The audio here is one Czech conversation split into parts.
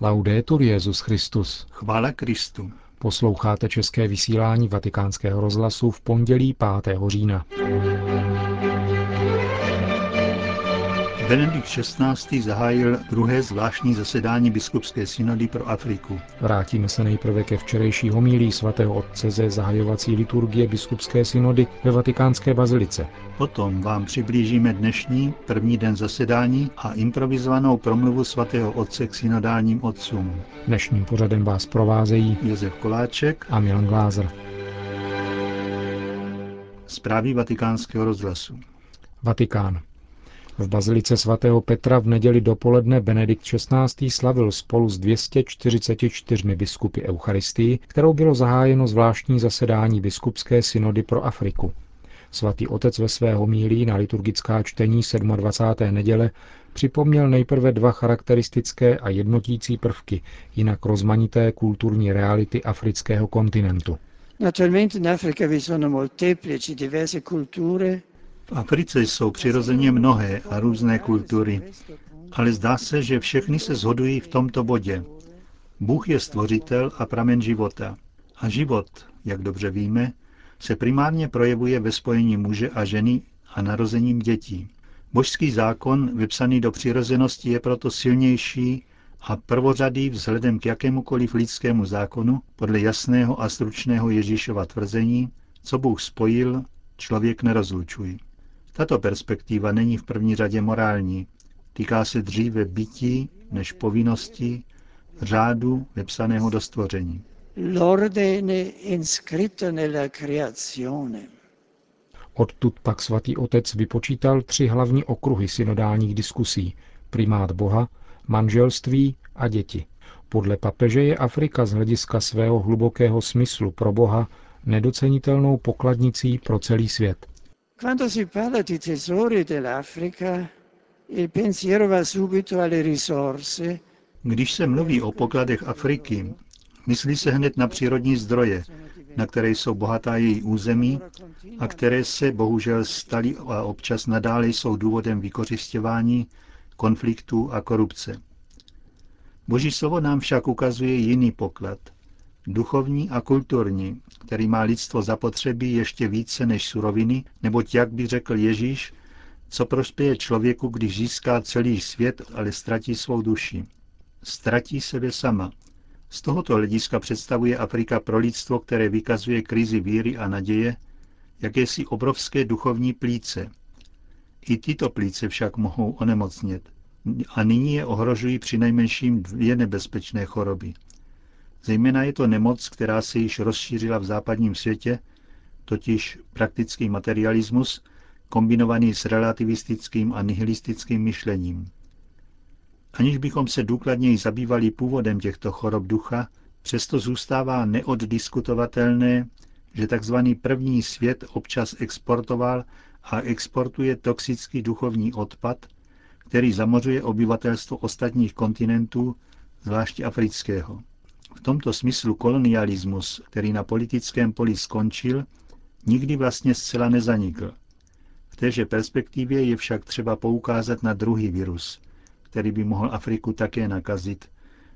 Laudetur Jezus Christus. Chvála Kristu. Posloucháte české vysílání Vatikánského rozhlasu v pondělí 5. října. Benedikt XVI. zahájil druhé zvláštní zasedání biskupské synody pro Afriku. Vrátíme se nejprve ke včerejší homílí svatého otce ze zahajovací liturgie biskupské synody ve vatikánské bazilice. Potom vám přiblížíme dnešní první den zasedání a improvizovanou promluvu svatého otce k synodálním otcům. Dnešním pořadem vás provázejí Josef Koláček a Milan Glázer. Zprávy vatikánského rozhlasu. Vatikán. V bazilice svatého Petra v neděli dopoledne Benedikt XVI. slavil spolu s 244 biskupy Eucharistii, kterou bylo zahájeno zvláštní zasedání biskupské synody pro Afriku. Svatý otec ve své homílí na liturgická čtení 27. neděle připomněl nejprve dva charakteristické a jednotící prvky jinak rozmanité kulturní reality afrického kontinentu. V Africe jsou přirozeně mnohé a různé kultury, ale zdá se, že všechny se shodují v tomto bodě. Bůh je stvořitel a pramen života. A život, jak dobře víme, se primárně projevuje ve spojení muže a ženy a narozením dětí. Božský zákon, vypsaný do přirozenosti, je proto silnější a prvořadý vzhledem k jakémukoliv lidskému zákonu podle jasného a stručného Ježíšova tvrzení, co Bůh spojil, člověk nerozlučuj. Tato perspektiva není v první řadě morální. Týká se dříve bytí než povinnosti, řádu vypsaného do stvoření. Odtud pak svatý otec vypočítal tři hlavní okruhy synodálních diskusí. Primát Boha, manželství a děti. Podle papeže je Afrika z hlediska svého hlubokého smyslu pro Boha nedocenitelnou pokladnicí pro celý svět. Quando si parla di tesori dell'Africa, il pensiero va subito alle risorse. Když se mluví o pokladech Afriky, myslí se hned na přírodní zdroje, na které jsou bohatá její území a které se bohužel staly a občas nadále jsou důvodem vykořišťování, konfliktů a korupce. Boží slovo nám však ukazuje jiný poklad – duchovní a kulturní, který má lidstvo zapotřebí ještě více než suroviny, neboť jak by řekl Ježíš, co prospěje člověku, když získá celý svět, ale ztratí svou duši. Ztratí sebe sama. Z tohoto hlediska představuje Afrika pro lidstvo, které vykazuje krizi víry a naděje, jakési obrovské duchovní plíce. I tyto plíce však mohou onemocnět. A nyní je ohrožují při nejmenším dvě nebezpečné choroby – Zejména je to nemoc, která se již rozšířila v západním světě, totiž praktický materialismus, kombinovaný s relativistickým a nihilistickým myšlením. Aniž bychom se důkladněji zabývali původem těchto chorob ducha, přesto zůstává neoddiskutovatelné, že tzv. první svět občas exportoval a exportuje toxický duchovní odpad, který zamořuje obyvatelstvo ostatních kontinentů, zvláště afrického. V tomto smyslu kolonialismus, který na politickém poli skončil, nikdy vlastně zcela nezanikl. V téže perspektivě je však třeba poukázat na druhý virus, který by mohl Afriku také nakazit,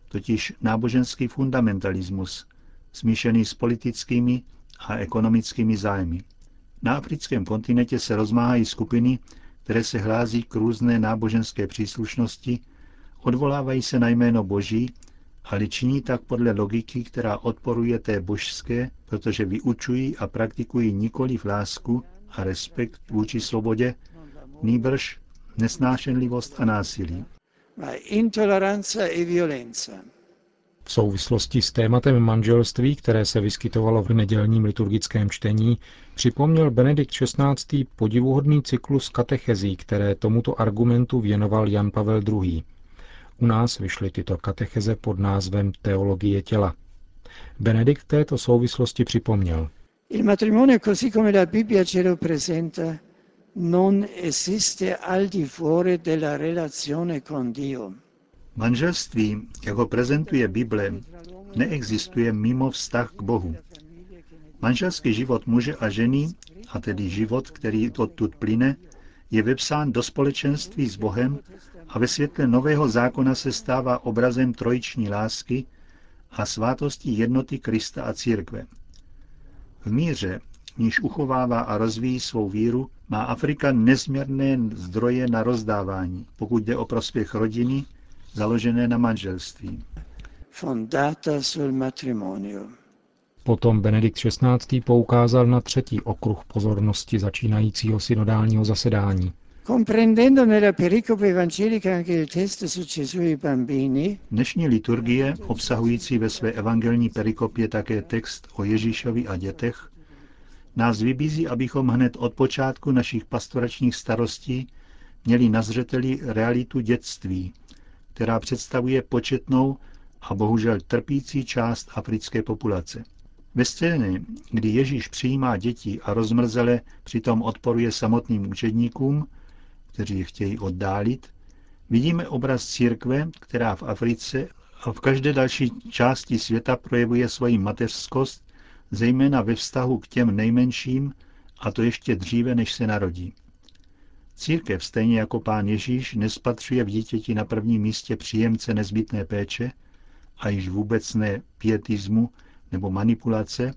totiž náboženský fundamentalismus, smíšený s politickými a ekonomickými zájmy. Na africkém kontinentě se rozmáhají skupiny, které se hlází k různé náboženské příslušnosti, odvolávají se na jméno Boží ale činí tak podle logiky, která odporuje té božské, protože vyučují a praktikují nikoli v lásku a respekt vůči svobodě, nýbrž nesnášenlivost a násilí. E v souvislosti s tématem manželství, které se vyskytovalo v nedělním liturgickém čtení, připomněl Benedikt XVI. podivuhodný cyklus katechezí, které tomuto argumentu věnoval Jan Pavel II. U nás vyšly tyto katecheze pod názvem Teologie těla. Benedikt této souvislosti připomněl. Il matrimonio così come la Bibbia ce lo presenta non esiste al di fuori della relazione con Dio. Manželství, jak ho prezentuje Bible, neexistuje mimo vztah k Bohu. Manželský život muže a ženy, a tedy život, který odtud plyne, je vypsán do společenství s Bohem a ve světle nového zákona se stává obrazem trojiční lásky a svátosti jednoty Krista a církve. V míře, níž uchovává a rozvíjí svou víru, má Afrika nezměrné zdroje na rozdávání, pokud jde o prospěch rodiny, založené na manželství. Fondata sul matrimonio. Potom Benedikt XVI. poukázal na třetí okruh pozornosti začínajícího synodálního zasedání. Pericope evangelica anche il testo su Gesù e bambini, Dnešní liturgie, obsahující ve své evangelní perikopě také text o Ježíšovi a dětech, nás vybízí, abychom hned od počátku našich pastoračních starostí měli na zřeteli realitu dětství, která představuje početnou a bohužel trpící část africké populace. Ve scéně, kdy Ježíš přijímá děti a rozmrzele přitom odporuje samotným učedníkům, kteří je chtějí oddálit, vidíme obraz církve, která v Africe a v každé další části světa projevuje svoji mateřskost, zejména ve vztahu k těm nejmenším, a to ještě dříve, než se narodí. Církev, stejně jako pán Ježíš, nespatřuje v dítěti na prvním místě příjemce nezbytné péče, a již vůbec ne pietismu nebo manipulace,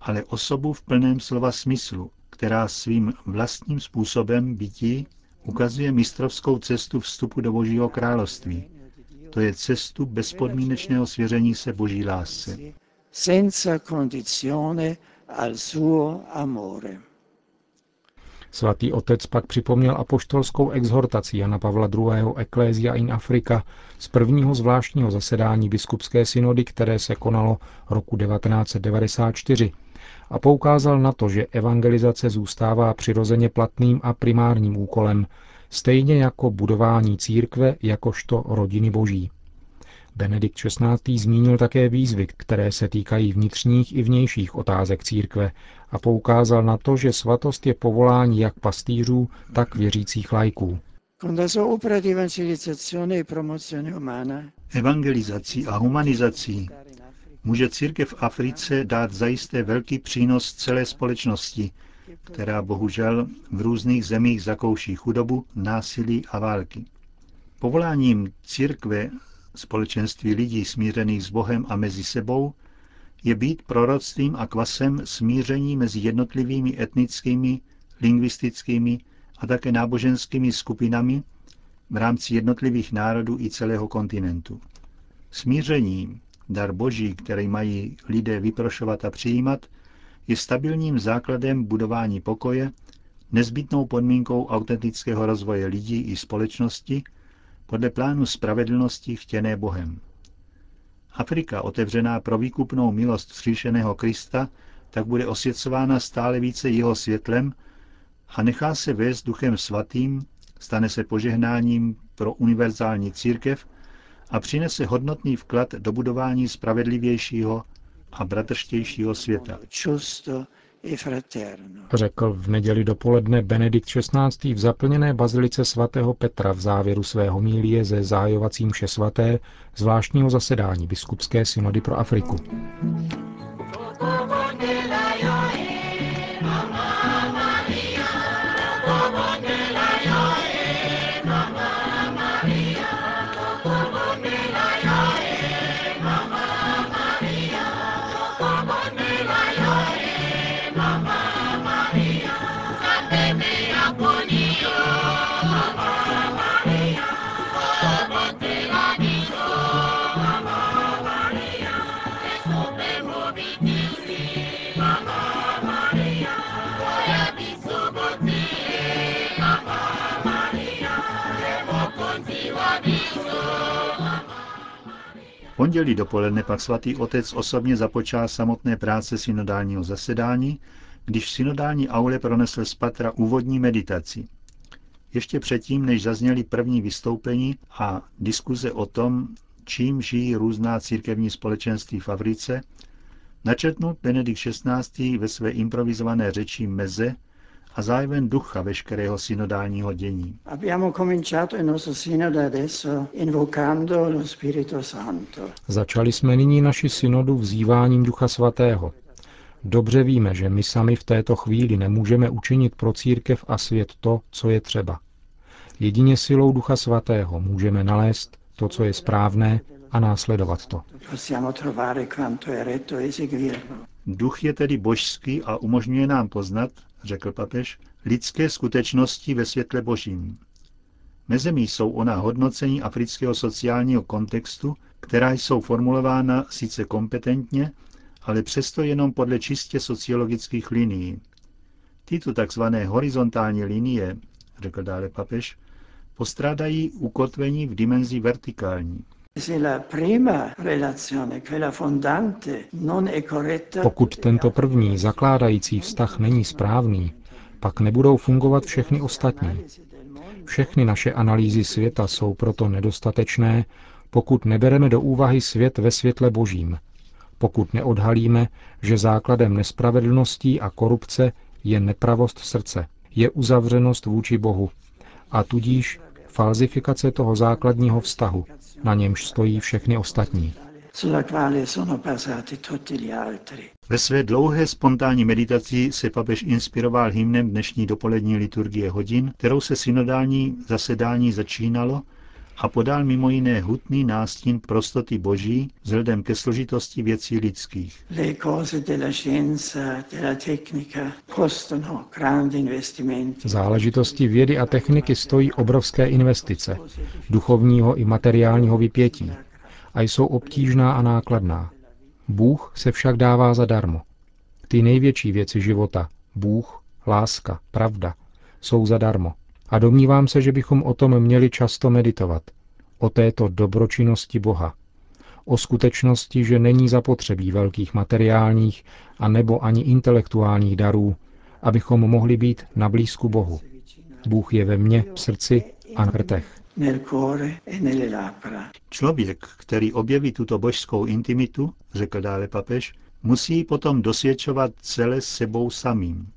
ale osobu v plném slova smyslu, která svým vlastním způsobem bytí ukazuje mistrovskou cestu vstupu do Božího království. To je cestu bezpodmínečného svěření se Boží lásce. senza condizione al suo amore. Svatý otec pak připomněl apoštolskou exhortaci Jana Pavla II. Ecclesia in Africa z prvního zvláštního zasedání biskupské synody, které se konalo roku 1994 a poukázal na to, že evangelizace zůstává přirozeně platným a primárním úkolem, stejně jako budování církve jakožto rodiny boží. Benedikt XVI. zmínil také výzvy, které se týkají vnitřních i vnějších otázek církve a poukázal na to, že svatost je povolání jak pastýřů, tak věřících lajků. E Evangelizací a humanizací může církev v Africe dát zajisté velký přínos celé společnosti, která bohužel v různých zemích zakouší chudobu, násilí a války. Povoláním církve společenství lidí smířených s Bohem a mezi sebou je být proroctvím a kvasem smíření mezi jednotlivými etnickými, lingvistickými a také náboženskými skupinami v rámci jednotlivých národů i celého kontinentu. Smíření, dar boží, který mají lidé vyprošovat a přijímat, je stabilním základem budování pokoje, nezbytnou podmínkou autentického rozvoje lidí i společnosti podle plánu spravedlnosti chtěné Bohem. Afrika, otevřená pro výkupnou milost vzkříšeného Krista, tak bude osvěcována stále více jeho světlem a nechá se vést duchem svatým, stane se požehnáním pro univerzální církev a přinese hodnotný vklad do budování spravedlivějšího a bratrštějšího světa. Řekl v neděli dopoledne Benedikt XVI. v zaplněné bazilice svatého Petra v závěru svého mílie ze zájovacím mše svaté zvláštního zasedání biskupské synody pro Afriku. Pondělí dopoledne pak svatý otec osobně započal samotné práce synodálního zasedání, když v synodální aule pronesl z patra úvodní meditaci. Ještě předtím, než zazněly první vystoupení a diskuze o tom, čím žijí různá církevní společenství v Africe, načetnul Benedikt XVI. ve své improvizované řeči meze a zájmen ducha veškerého synodálního dění. Abbiamo cominciato il nostro sinodo adesso invocando lo Spirito Santo. Začali jsme nyní naši synodu vzýváním Ducha Svatého. Dobře víme, že my sami v této chvíli nemůžeme učinit pro církev a svět to, co je třeba. Jedině silou Ducha Svatého můžeme nalézt to, co je správné a následovat to. Duch je tedy božský a umožňuje nám poznat, řekl papež, lidské skutečnosti ve světle božím. Mezemí jsou ona hodnocení afrického sociálního kontextu, která jsou formulována sice kompetentně, ale přesto jenom podle čistě sociologických linií. Tyto tzv. horizontální linie, řekl dále papež, postrádají ukotvení v dimenzi vertikální. Pokud tento první zakládající vztah není správný, pak nebudou fungovat všechny ostatní. Všechny naše analýzy světa jsou proto nedostatečné, pokud nebereme do úvahy svět ve světle božím, pokud neodhalíme, že základem nespravedlností a korupce je nepravost srdce, je uzavřenost vůči Bohu. A tudíž falzifikace toho základního vztahu, na němž stojí všechny ostatní. Ve své dlouhé spontánní meditaci se papež inspiroval hymnem dnešní dopolední liturgie hodin, kterou se synodální zasedání začínalo a podal mimo jiné hutný nástin prostoty boží vzhledem ke složitosti věcí lidských. Záležitosti vědy a techniky stojí obrovské investice, duchovního i materiálního vypětí a jsou obtížná a nákladná. Bůh se však dává zadarmo. Ty největší věci života, Bůh, láska, pravda, jsou zadarmo. A domnívám se, že bychom o tom měli často meditovat. O této dobročinnosti Boha. O skutečnosti, že není zapotřebí velkých materiálních a nebo ani intelektuálních darů, abychom mohli být na blízku Bohu. Bůh je ve mně, v srdci a na rtech. E Člověk, který objeví tuto božskou intimitu, řekl dále papež, musí potom dosvědčovat celé sebou samým.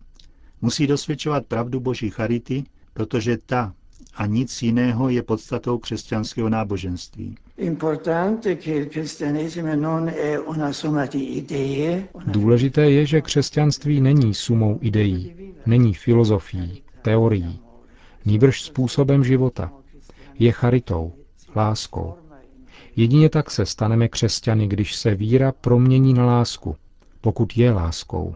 Musí dosvědčovat pravdu boží charity, protože ta a nic jiného je podstatou křesťanského náboženství. Důležité je, že křesťanství není sumou ideí, není filozofií, teorií, nýbrž způsobem života. Je charitou, láskou. Jedině tak se staneme křesťany, když se víra promění na lásku, pokud je láskou.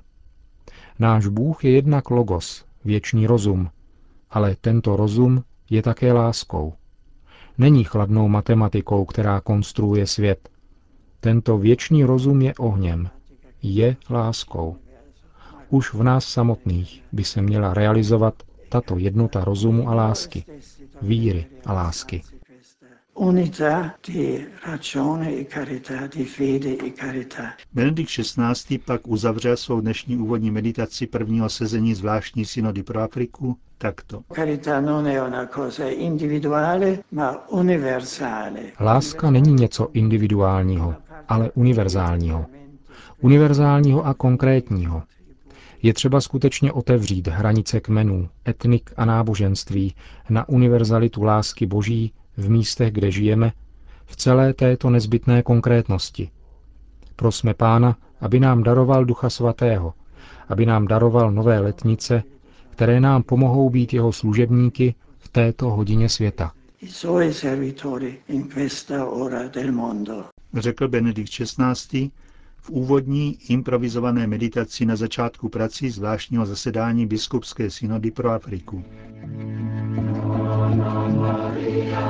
Náš Bůh je jednak logos, věčný rozum, ale tento rozum je také láskou. Není chladnou matematikou, která konstruuje svět. Tento věčný rozum je ohněm, je láskou. Už v nás samotných by se měla realizovat tato jednota rozumu a lásky, víry a lásky. Unità di ragione e carità, di fede e carità. Benedikt XVI. pak uzavřel svou dnešní úvodní meditaci prvního sezení zvláštní synody pro Afriku takto. Láska není něco individuálního, ale univerzálního. Univerzálního a konkrétního. Je třeba skutečně otevřít hranice kmenů, etnik a náboženství na univerzalitu lásky Boží v místech, kde žijeme, v celé této nezbytné konkrétnosti. Prosme Pána, aby nám daroval Ducha Svatého, aby nám daroval nové letnice, které nám pomohou být jeho služebníky v této hodině světa. Řekl Benedikt XVI. v úvodní improvizované meditaci na začátku prací zvláštního zasedání biskupské synody pro Afriku.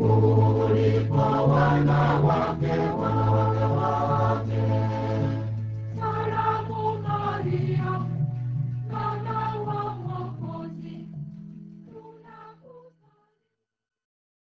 Ulikuwa wanawake wa